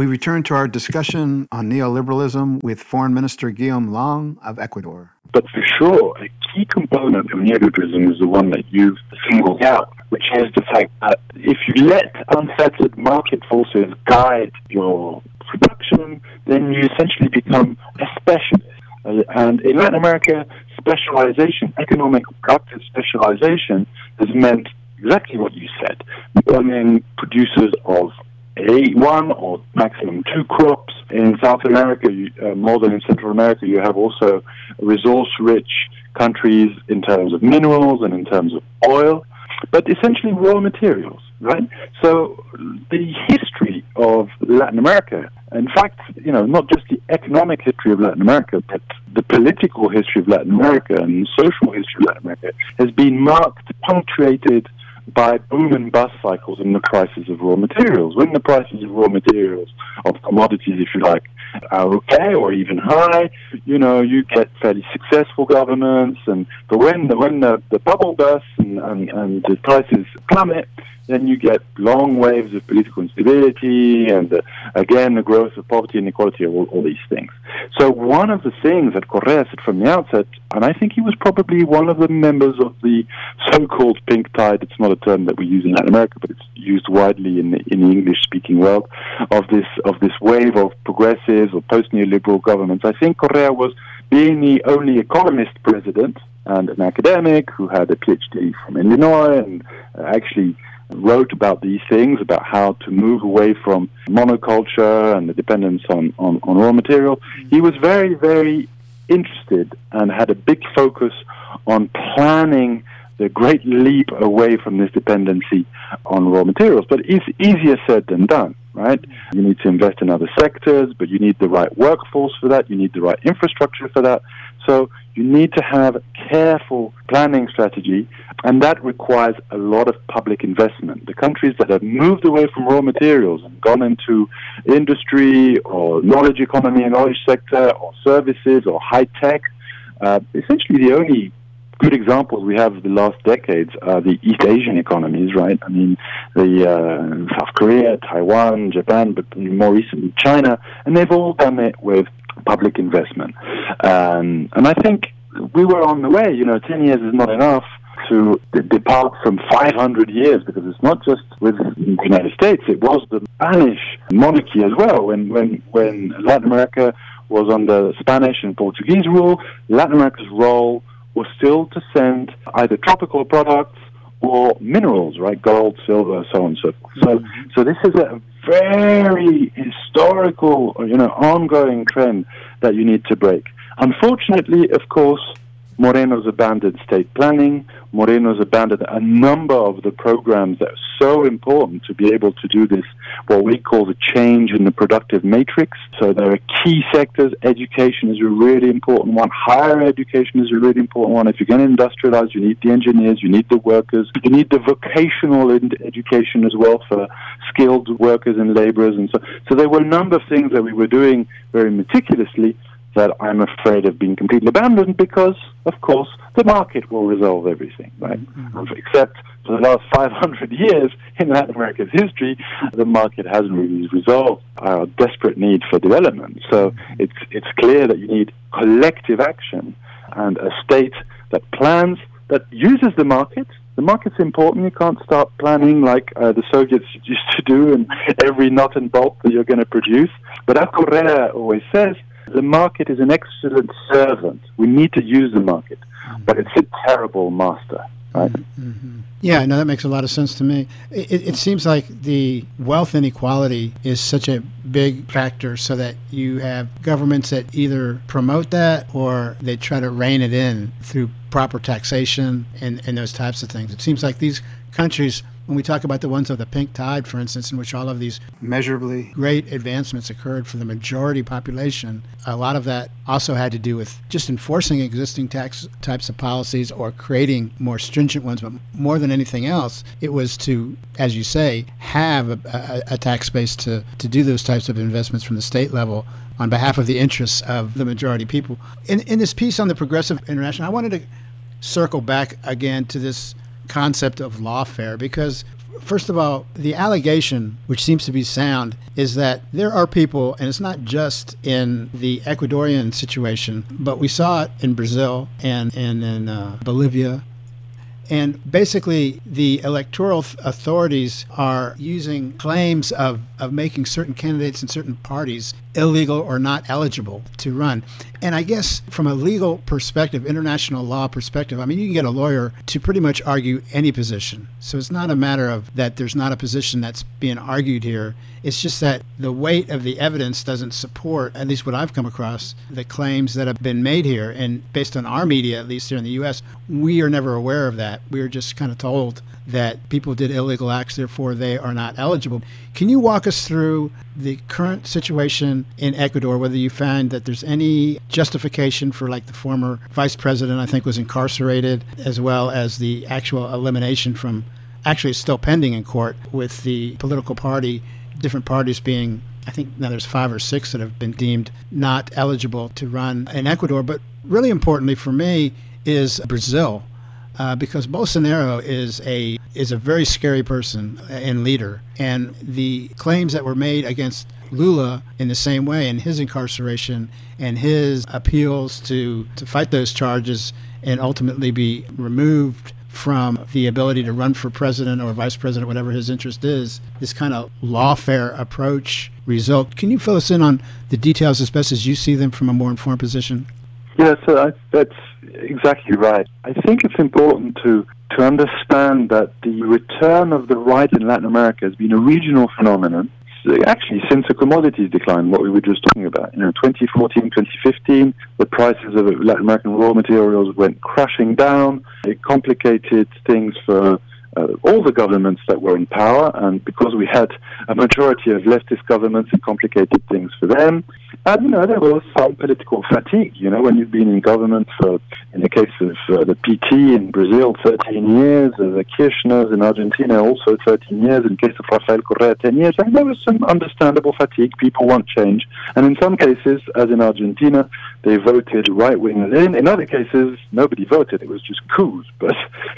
We return to our discussion on neoliberalism with Foreign Minister Guillaume Long of Ecuador. But for sure, a key component of neoliberalism is the one that you've singled out, which is the fact that if you let unfettered market forces guide your production, then you essentially become a specialist. Uh, and in Latin America, specialization, economic productive specialization, has meant exactly what you said. Becoming producers of one or maximum two crops. In South America, uh, more than in Central America, you have also resource-rich countries in terms of minerals and in terms of oil, but essentially raw materials, right? So the history of Latin America, in fact, you know, not just the economic history of Latin America, but the political history of Latin America and social history of Latin America has been marked, punctuated by boom and bust cycles in the prices of raw materials. When the prices of raw materials, of commodities, if you like, are okay or even high, you know, you get fairly successful governments. And but when the when the, the bubble bursts and, and, and the prices plummet, then you get long waves of political instability and uh, again the growth of poverty and inequality, all, all these things. So one of the things that Correa said from the outset, and I think he was probably one of the members of the so-called pink tide. It's not a term that we use in Latin America, but it's used widely in the, in the English-speaking world of this of this wave of progressives or post-neoliberal governments. I think Correa was being the only economist president and an academic who had a PhD from Illinois and uh, actually wrote about these things, about how to move away from monoculture and the dependence on, on, on raw material. He was very, very interested and had a big focus on planning the great leap away from this dependency on raw materials. But it's easier said than done, right? You need to invest in other sectors, but you need the right workforce for that, you need the right infrastructure for that. So you need to have careful planning strategy, and that requires a lot of public investment. The countries that have moved away from raw materials and gone into industry or knowledge economy and knowledge sector or services or high tech, uh, essentially the only good examples we have of the last decades are the East Asian economies, right? I mean, the uh, South Korea, Taiwan, Japan, but more recently China, and they've all done it with public investment. Um, and I think we were on the way. You know, 10 years is not enough to depart from 500 years because it's not just with the United States, it was the Spanish monarchy as well. When, when, when Latin America was under Spanish and Portuguese rule, Latin America's role was still to send either tropical products or minerals, right? Gold, silver, so on and so forth. So, mm-hmm. so this is a very historical, you know, ongoing trend that you need to break. Unfortunately, of course, Moreno's abandoned state planning. Moreno's abandoned a number of the programs that are so important to be able to do this, what we call the change in the productive matrix. So there are key sectors. Education is a really important one. Higher education is a really important one. If you're going to industrialize, you need the engineers, you need the workers, you need the vocational education as well for skilled workers and laborers. And so, so there were a number of things that we were doing very meticulously that I'm afraid have been completely abandoned because, of course, the market will resolve everything, right? Mm-hmm. Except for the last 500 years in Latin America's history, the market hasn't really resolved our desperate need for development. So mm-hmm. it's, it's clear that you need collective action and a state that plans, that uses the market. The market's important. You can't start planning like uh, the Soviets used to do and every nut and bolt that you're going to produce. But as Correa always says, the market is an excellent servant. We need to use the market, but it's a terrible master. Right? Mm-hmm. Yeah, no, that makes a lot of sense to me. It, it, seems like the wealth inequality is such a big factor, so that you have governments that either promote that or they try to rein it in through proper taxation and, and those types of things. It seems like these countries when we talk about the ones of the pink tide, for instance, in which all of these measurably great advancements occurred for the majority population, a lot of that also had to do with just enforcing existing tax types of policies or creating more stringent ones. But more than anything else, it was to, as you say, have a, a, a tax base to, to do those types of investments from the state level on behalf of the interests of the majority people. In, in this piece on the Progressive International, I wanted to circle back again to this concept of lawfare because First of all, the allegation, which seems to be sound, is that there are people, and it's not just in the Ecuadorian situation, but we saw it in Brazil and, and in uh, Bolivia and basically, the electoral authorities are using claims of, of making certain candidates and certain parties illegal or not eligible to run. And I guess from a legal perspective, international law perspective, I mean, you can get a lawyer to pretty much argue any position. So it's not a matter of that there's not a position that's being argued here. It's just that the weight of the evidence doesn't support, at least what I've come across, the claims that have been made here. And based on our media, at least here in the U.S., we are never aware of that. We are just kind of told that people did illegal acts, therefore they are not eligible. Can you walk us through the current situation in Ecuador, whether you find that there's any justification for, like, the former vice president, I think, was incarcerated, as well as the actual elimination from actually it's still pending in court with the political party, different parties being I think now there's five or six that have been deemed not eligible to run in Ecuador. But really importantly for me is Brazil uh, because Bolsonaro is a is a very scary person and leader, and the claims that were made against Lula in the same way, and his incarceration and his appeals to to fight those charges and ultimately be removed from the ability to run for president or vice president, whatever his interest is, this kind of lawfare approach result. Can you fill us in on the details as best as you see them from a more informed position? Yes, I, that's exactly right. I think it's important to to understand that the return of the right in Latin America has been a regional phenomenon. Actually, since the commodities decline, what we were just talking about, you know, 2014, 2015, the prices of Latin American raw materials went crashing down. It complicated things for uh, all the governments that were in power, and because we had a majority of leftist governments, it complicated things for them. And, you know, there was some political fatigue, you know, when you've been in government for, in the case of uh, the PT in Brazil, 13 years, uh, the Kirchners in Argentina, also 13 years, in case of Rafael Correa, 10 years, and there was some understandable fatigue. People want change. And in some cases, as in Argentina, they voted right-wingers in. In other cases, nobody voted. It was just coups. But,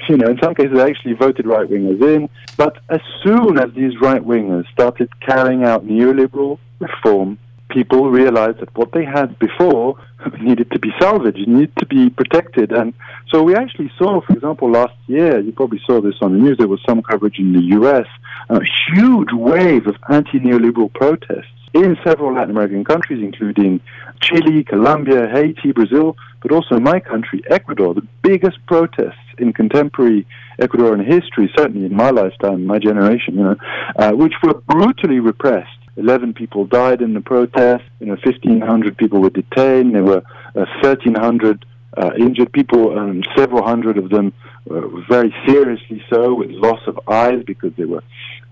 you know, in some cases, they actually voted right-wingers in. But as soon as these right-wingers started carrying out neoliberal reform, people realized that what they had before needed to be salvaged, needed to be protected. And so we actually saw, for example, last year, you probably saw this on the news, there was some coverage in the US, a huge wave of anti neoliberal protests in several Latin American countries, including Chile, Colombia, Haiti, Brazil, but also in my country, Ecuador, the biggest protests in contemporary Ecuadorian history, certainly in my lifetime, my generation, you know, uh, which were brutally repressed 11 people died in the protest. You know, 1,500 people were detained. There were uh, 1,300 uh, injured people, several hundred of them were very seriously so, with loss of eyes because they were,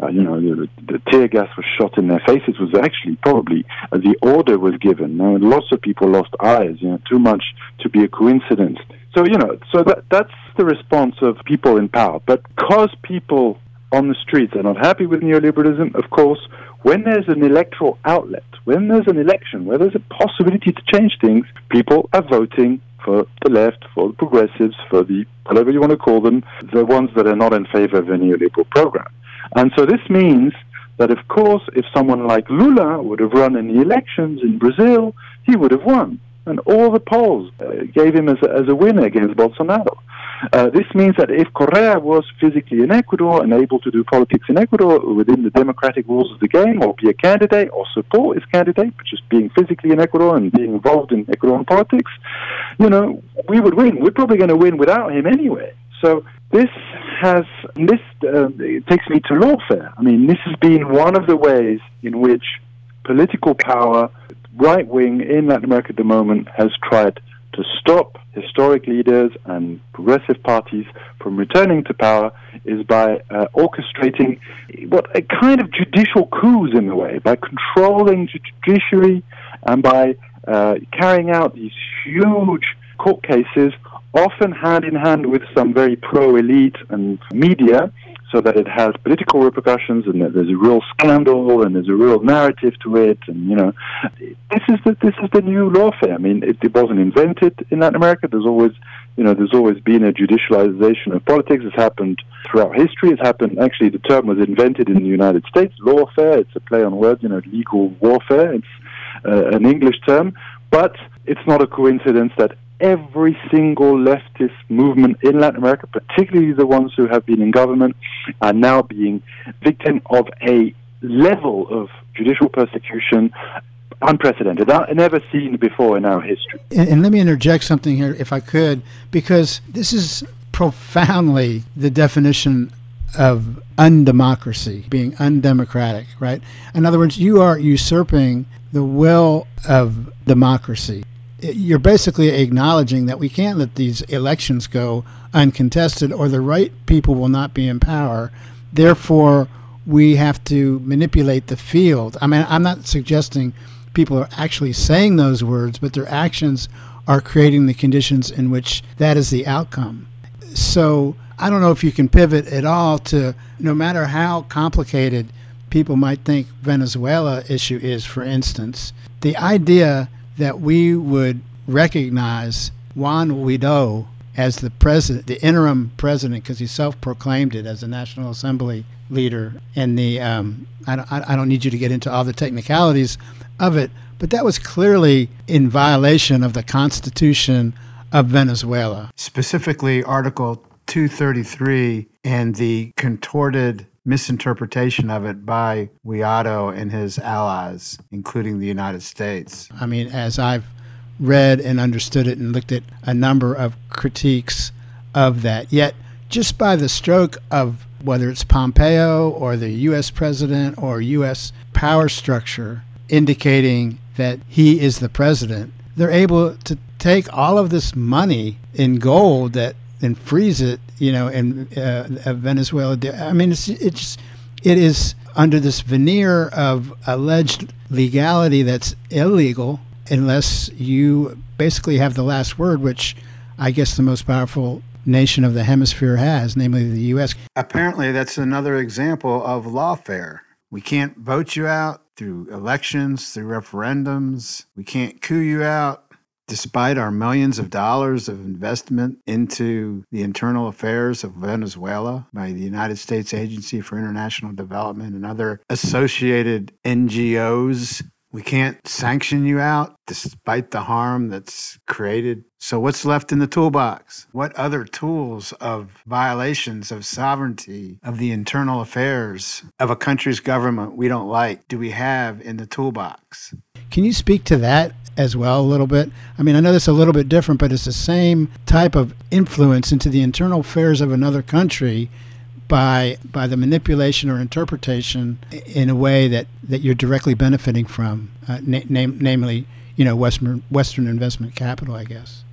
uh, you know, the, the, tear gas was shot in their faces. Was actually probably uh, the order was given. Now, lots of people lost eyes. You know, too much to be a coincidence. So you know, so that that's the response of people in power. But because people on the streets are not happy with neoliberalism, of course, when there's an electoral outlet, when there's an election, where there's a possibility to change things, people are voting for the left, for the progressives, for the whatever you want to call them, the ones that are not in favor of a neoliberal program. And so this means that, of course, if someone like Lula would have run in the elections in Brazil, he would have won. And all the polls uh, gave him as a, as a winner against Bolsonaro. Uh, this means that if Correa was physically in Ecuador and able to do politics in Ecuador within the democratic rules of the game, or be a candidate or support his candidate, but just being physically in Ecuador and being involved in Ecuadorian politics, you know, we would win. We're probably going to win without him anyway. So this has this uh, takes me to lawfare. I mean, this has been one of the ways in which political power, right wing in Latin America at the moment, has tried to stop historic leaders and progressive parties from returning to power is by uh, orchestrating what a kind of judicial coups in a way, by controlling the judiciary and by uh, carrying out these huge court cases often hand in hand with some very pro elite and media, so that it has political repercussions and that there's a real scandal and there's a real narrative to it. And you know, this is the this is the new lawfare. I mean, it, it wasn't invented in Latin America. There's always you know, there's always been a judicialization of politics. It's happened throughout history. It's happened, actually, the term was invented in the United States, lawfare. It's a play on words, you know, legal warfare. It's uh, an English term. But it's not a coincidence that every single leftist movement in Latin America, particularly the ones who have been in government, are now being victim of a level of judicial persecution unprecedented, uh, never seen before in our history. And, and let me interject something here, if I could, because this is profoundly the definition of undemocracy, being undemocratic, right? In other words, you are usurping the will of democracy you're basically acknowledging that we can't let these elections go uncontested or the right people will not be in power. Therefore, we have to manipulate the field. I mean, I'm not suggesting people are actually saying those words, but their actions are creating the conditions in which that is the outcome. So, I don't know if you can pivot at all to no matter how complicated people might think Venezuela issue is, for instance, the idea that we would recognize Juan Guaido as the president, the interim president, because he self-proclaimed it as a National Assembly leader. And the um, I, don't, I don't need you to get into all the technicalities of it, but that was clearly in violation of the Constitution of Venezuela, specifically Article 233 and the contorted misinterpretation of it by Guaido and his allies, including the United States. I mean, as I've read and understood it and looked at a number of critiques of that, yet just by the stroke of whether it's Pompeo or the U.S. president or U.S. power structure indicating that he is the president, they're able to take all of this money in gold that and freeze it, you know, in uh, Venezuela. I mean, it's it's it is under this veneer of alleged legality that's illegal unless you basically have the last word, which I guess the most powerful nation of the hemisphere has, namely the U.S. Apparently, that's another example of lawfare. We can't vote you out through elections, through referendums. We can't coup you out despite our millions of dollars of investment into the internal affairs of Venezuela by the United States Agency for International Development and other associated NGOs, we can't sanction you out despite the harm that's created. So, what's left in the toolbox? What other tools of violations of sovereignty, of the internal affairs of a country's government we don't like, do we have in the toolbox? Can you speak to that as well a little bit? I mean, I know this a little bit different, but it's the same type of influence into the internal affairs of another country by by the manipulation or interpretation in a way that, that you're directly benefiting from, uh, na- name, namely, you know, Western Western investment capital, I guess.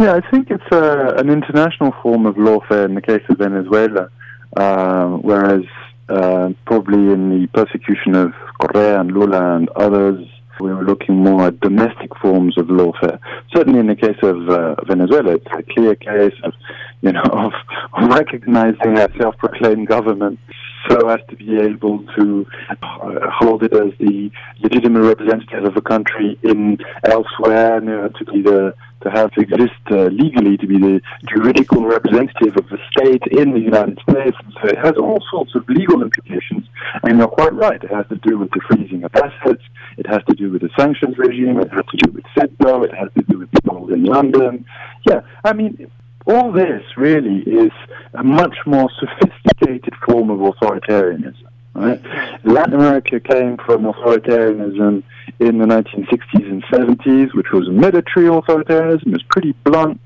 Yeah, I think it's a, an international form of lawfare in the case of Venezuela, uh, whereas uh, probably in the persecution of Correa and Lula and others, we were looking more at domestic forms of lawfare. Certainly, in the case of uh, Venezuela, it's a clear case of, you know, of, of recognizing a self-proclaimed government so as to be able to uh, hold it as the legitimate representative of a country in elsewhere, you know, to be the to have exist uh, legally to be the juridical representative of the state in the United States. So it has all sorts of legal implications. And you're quite right. It has to do with the freezing of assets. It has to do with the sanctions regime. It has to do with Citgo. It has to do with people in London. Yeah, I mean, all this really is a much more sophisticated form of authoritarianism. Right? Latin America came from authoritarianism in the 1960s and 70s, which was military authoritarianism. It was pretty blunt.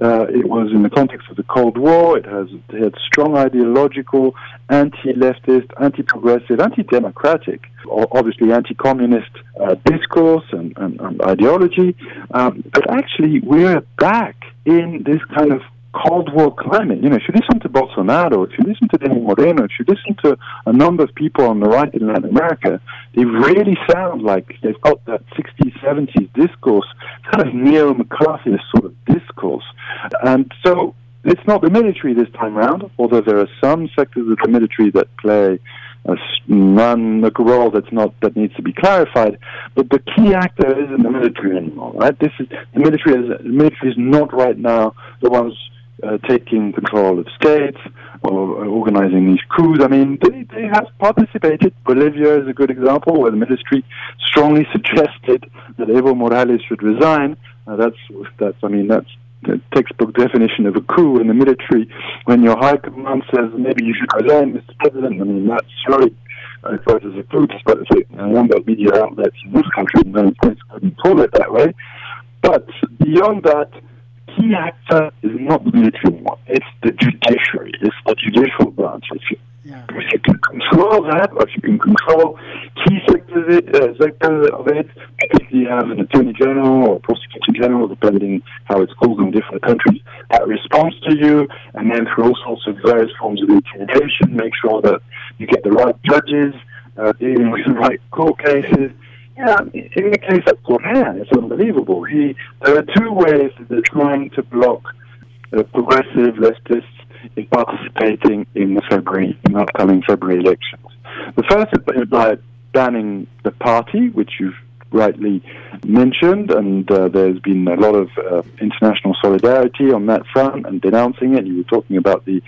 Uh, it was in the context of the Cold War. It has it had strong ideological, anti-leftist, anti-progressive, anti-democratic, obviously anti-communist uh, discourse and, and, and ideology. Um, but actually, we're back in this kind of Cold War climate. You know, if you listen to Bolsonaro, if you listen to Lenin Moreno, if you listen to a number of people on the right in Latin America, they really sound like they've got that 60s, 70s discourse, kind of neo-McCarthyist sort of discourse. And so it's not the military this time around, although there are some sectors of the military that play a non role that's not that needs to be clarified. But the key actor isn't the military anymore, right? This is the military. Is, the military is not right now the ones uh, taking control of states or organizing these coups. I mean, they, they have participated. Bolivia is a good example where the military strongly suggested that Evo Morales should resign. Uh, that's that's. I mean, that's the textbook definition of a coup in the military when your high command says maybe you should resign, Mr. President. I mean, that's really I as a coup, but a number of media outlets in this country in the States couldn't call it that way. But beyond that, key actor is not the military anymore. It's the judiciary. It's the judicial branch. If you, yeah. if you can control that, or if you can control key sectors of it, uh, sectors of it if you have an attorney general or prosecutor general, depending how it's called in different countries, that responds to you, and then through all sorts of various forms of intimidation, make sure that you get the right judges uh, dealing with the right court cases. Yeah, in the case of Correa, it's unbelievable. He, there are two ways that they're trying to block uh, progressive leftists in participating in the February, in upcoming February elections. The first is by banning the party, which you've rightly mentioned, and uh, there's been a lot of uh, international solidarity on that front and denouncing it. You were talking about the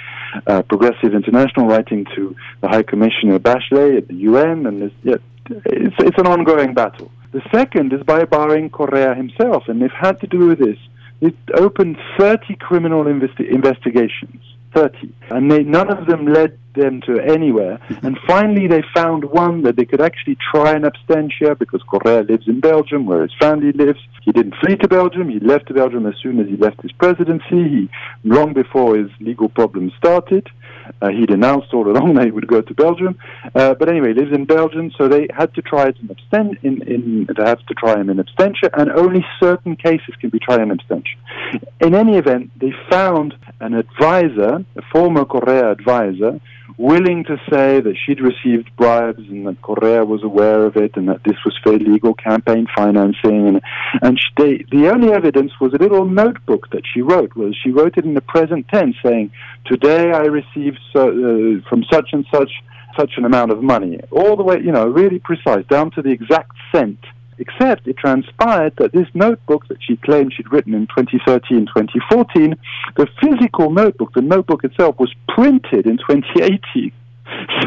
uh, Progressive International writing to the High Commissioner Bachelet at the UN, and yeah, it's, it's an ongoing battle. The second is by barring Correa himself, and they've had to do with this. It opened 30 criminal investi- investigations 30. And they, none of them led them to anywhere. Mm-hmm. And finally, they found one that they could actually try an abstention because Correa lives in Belgium, where his family lives. He didn't flee to Belgium. He left Belgium as soon as he left his presidency, he, long before his legal problems started. Uh, he'd announced all along that he would go to Belgium, uh, but anyway, he lives in Belgium, so they had to try it in abstent. In, in they have to try him in abstention, and only certain cases can be tried in abstention. In any event, they found an advisor, a former Correa advisor, willing to say that she'd received bribes and that Correa was aware of it and that this was for illegal campaign financing. And, and she, they, the only evidence was a little notebook that she wrote. Was she wrote it in the present tense, saying, "Today I received so, uh, from such and such." Such an amount of money, all the way, you know, really precise, down to the exact cent Except it transpired that this notebook that she claimed she'd written in 2013, 2014, the physical notebook, the notebook itself, was printed in 2018.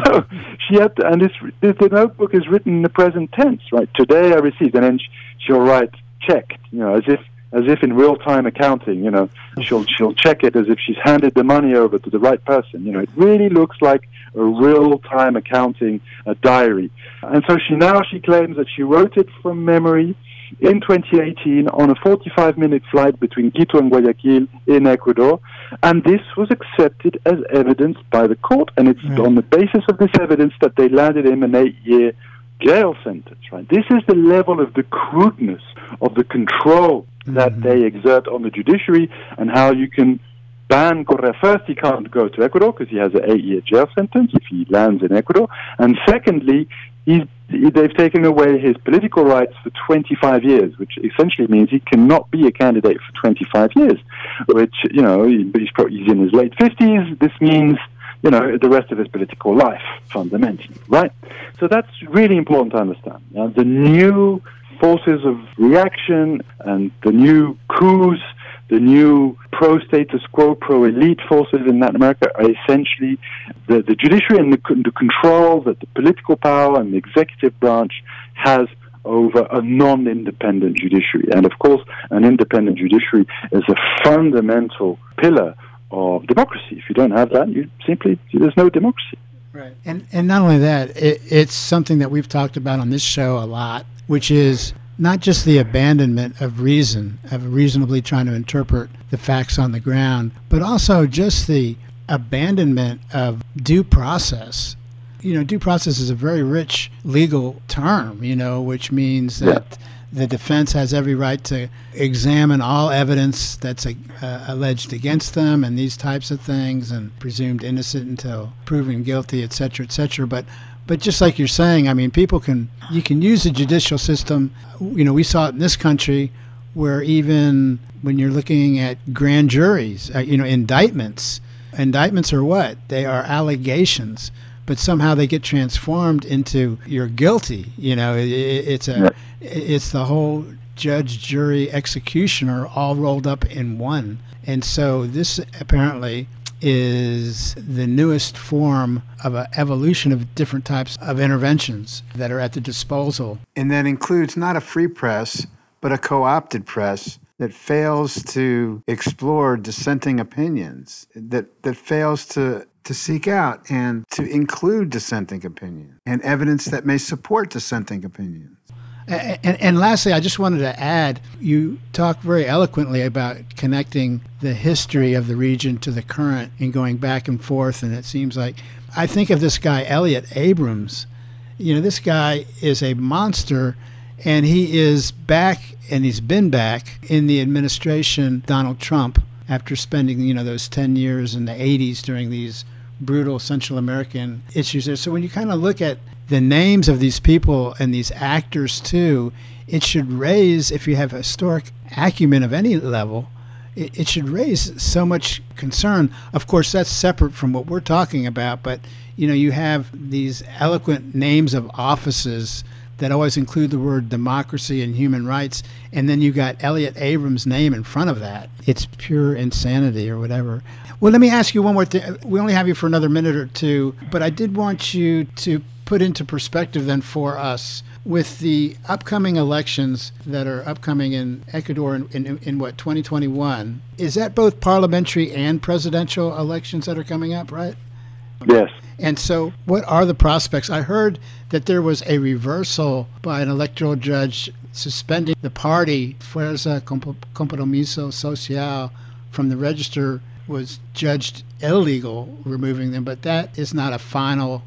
So she had, to, and this, the notebook is written in the present tense, right? Today I received, and then she'll write checked, you know, as if as if in real time accounting, you know, she'll she'll check it as if she's handed the money over to the right person. You know, it really looks like a real time accounting a diary. And so she now she claims that she wrote it from memory in 2018 on a 45 minute flight between Quito and Guayaquil in Ecuador. And this was accepted as evidence by the court. And it's right. on the basis of this evidence that they landed him an eight year jail sentence, right? This is the level of the crudeness of the control that mm-hmm. they exert on the judiciary and how you can ban Correa. First, he can't go to Ecuador because he has an eight-year jail sentence if he lands in Ecuador. And secondly, he's, they've taken away his political rights for 25 years, which essentially means he cannot be a candidate for 25 years. Which you know, he's, probably, he's in his late 50s. This means you know, the rest of his political life, fundamentally, right? So that's really important to understand. Now, the new forces of reaction and the new coups the new pro status quo, pro elite forces in Latin America are essentially the, the judiciary and the, the control that the political power and the executive branch has over a non-independent judiciary. And of course, an independent judiciary is a fundamental pillar of democracy. If you don't have that, you simply there's no democracy. Right, and and not only that, it, it's something that we've talked about on this show a lot, which is not just the abandonment of reason, of reasonably trying to interpret the facts on the ground, but also just the abandonment of due process. you know, due process is a very rich legal term, you know, which means that. Yeah the defense has every right to examine all evidence that's uh, alleged against them and these types of things and presumed innocent until proven guilty et cetera et cetera. But but just like you're saying i mean people can you can use the judicial system. You know we saw it in this country where even when you're looking at grand juries uh, you know indictments indictments are what? They are allegations but somehow they get transformed into you're guilty. You know, it, it's a it's the whole judge, jury, executioner all rolled up in one. And so this apparently is the newest form of an evolution of different types of interventions that are at the disposal. And that includes not a free press, but a co opted press that fails to explore dissenting opinions, that, that fails to to seek out and to include dissenting opinion and evidence that may support dissenting opinions. And, and, lastly, I just wanted to add you talked very eloquently about connecting the history of the region to the current and going back and forth. And it seems like I think of this guy, Elliott Abrams. You know, this guy is a monster, and he is back, and he's been back in the administration Donald Trump after spending, you know, those 10 years in the 80s during these brutal Central American issues there. So when you kind of look at the names of these people and these actors too, it should raise, if you have historic acumen of any level, it, it should raise so much concern. Of course, that's separate from what we're talking about, but you know, you have these eloquent names of offices that always include the word democracy and human rights, and then you got Elliott Abrams' name in front of that. It's pure insanity or whatever. Well, let me ask you one more thing. We only have you for another minute or two, but I did want you to put into perspective then for us with the upcoming elections that are upcoming in Ecuador in, in, in, what 2021 is that both parliamentary and presidential elections that are coming up right yes and so what are the prospects i heard that there was a reversal by an electoral judge suspending the party fuerza compromiso social from the register was judged illegal removing them, but that is not a final.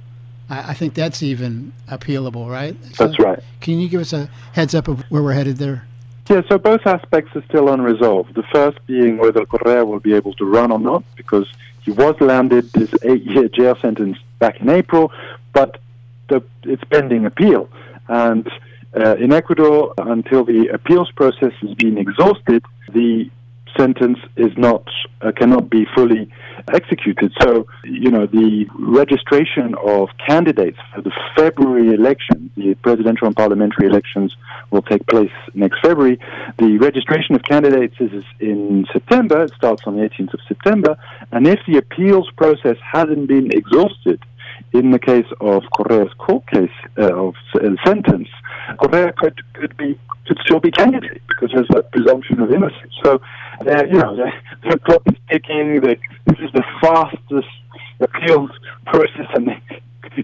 I, I think that's even appealable, right? So that's right. Can you give us a heads up of where we're headed there? Yeah, so both aspects are still unresolved. The first being whether Correa will be able to run or not, because he was landed this eight-year jail sentence back in April, but the, it's pending appeal. And uh, in Ecuador, until the appeals process has been exhausted, the sentence is not uh, cannot be fully executed. So, you know, the registration of candidates for the February election, the presidential and parliamentary elections will take place next February. The registration of candidates is in September. It starts on the 18th of September. And if the appeals process hasn't been exhausted, in the case of Correa's court case uh, of uh, sentence, Correa could, could be could still be candidate because there's a presumption of innocence. So uh, you know, the, clock is ticking. The, this is the fastest appeals process in the,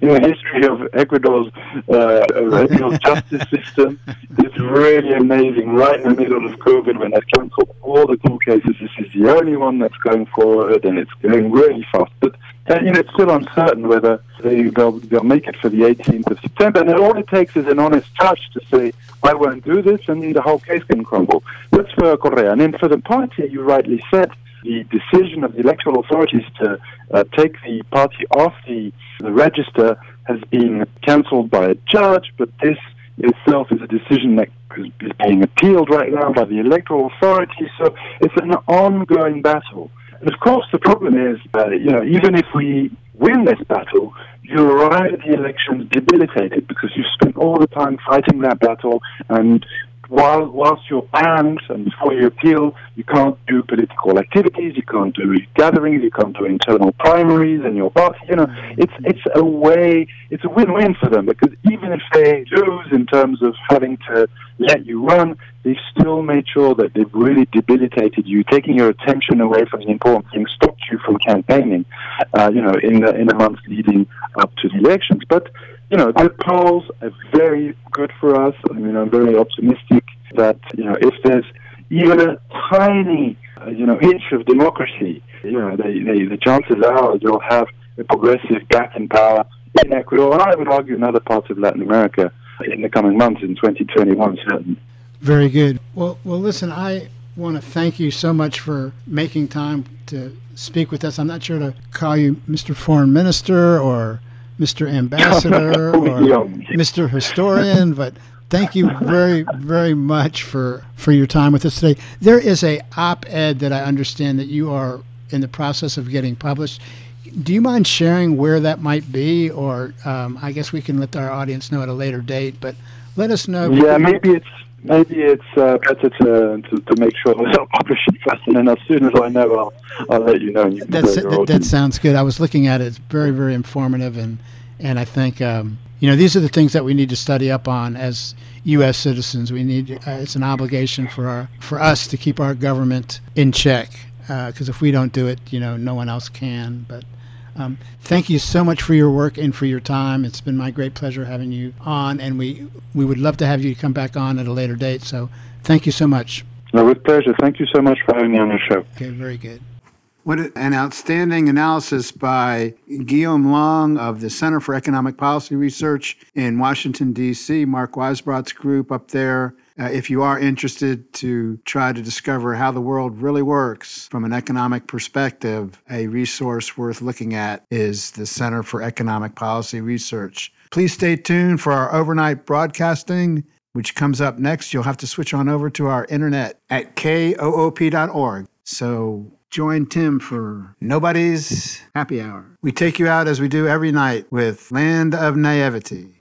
in the history of Ecuador's uh, appeals justice system. It's really amazing. Right in the middle of COVID, when they've cancelled all the court cases, this is the only one that's going forward, and it's going really fast. But uh, you know, it's still uncertain whether they, they'll, they'll make it for the 18th of September. And all it takes is an honest touch to say, I won't do this, and the whole case can crumble. That's for Correa. And then for the party, you rightly said, the decision of the electoral authorities to uh, take the party off the, the register has been cancelled by a judge, but this itself is a decision that is being appealed right now by the electoral authorities. So it's an ongoing battle. And of course, the problem is, you know, even if we win this battle, you arrive at the elections debilitated because you've spent all the time fighting that battle and while whilst you're banned and before you appeal, you can't do political activities, you can't do gatherings, you can't do internal primaries in your party. You know, it's it's a way, it's a win-win for them because even if they lose in terms of having to let you run, they've still made sure that they've really debilitated you, taking your attention away from the important things, stopped you from campaigning. Uh, you know, in the in the months leading up to the elections, but you know, the polls are very good for us. I mean, I'm very optimistic that, you know, if there's even a tiny, uh, you know, inch of democracy, you know, they, they, the chances are you'll have a progressive back in power in Ecuador, and I would argue in other parts of Latin America in the coming months in 2021, certainly. Very good. Well, well, listen, I want to thank you so much for making time to speak with us. I'm not sure to call you Mr. Foreign Minister or Mr. Ambassador or Mr. Historian, but thank you very, very much for, for your time with us today. There is a op-ed that I understand that you are in the process of getting published. Do you mind sharing where that might be, or um, I guess we can let our audience know at a later date. But let us know. Yeah, maybe it's maybe it's uh, better to, to, to make sure that I'll publish it first, and then as soon as I know, I'll, I'll let you know. You That's, that, that sounds good. I was looking at it; it's very, very informative, and and I think um, you know these are the things that we need to study up on as U.S. citizens. We need uh, it's an obligation for our for us to keep our government in check because uh, if we don't do it, you know, no one else can. But um, thank you so much for your work and for your time. It's been my great pleasure having you on, and we we would love to have you come back on at a later date. So thank you so much. No, with pleasure. Thank you so much for having me on the show. Okay, very good. What an outstanding analysis by Guillaume Long of the Center for Economic Policy Research in Washington, D.C., Mark Weisbrot's group up there uh, if you are interested to try to discover how the world really works from an economic perspective, a resource worth looking at is the Center for Economic Policy Research. Please stay tuned for our overnight broadcasting, which comes up next. You'll have to switch on over to our internet at koop.org. So join Tim for Nobody's Happy Hour. We take you out as we do every night with Land of Naivety.